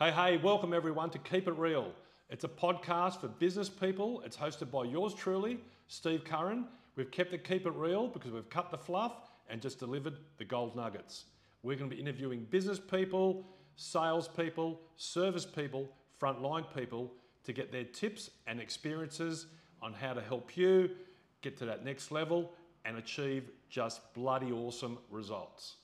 Hey, hey, welcome everyone to Keep It Real. It's a podcast for business people. It's hosted by yours truly, Steve Curran. We've kept it Keep It Real because we've cut the fluff and just delivered the gold nuggets. We're going to be interviewing business people, sales people, service people, frontline people to get their tips and experiences on how to help you get to that next level and achieve just bloody awesome results.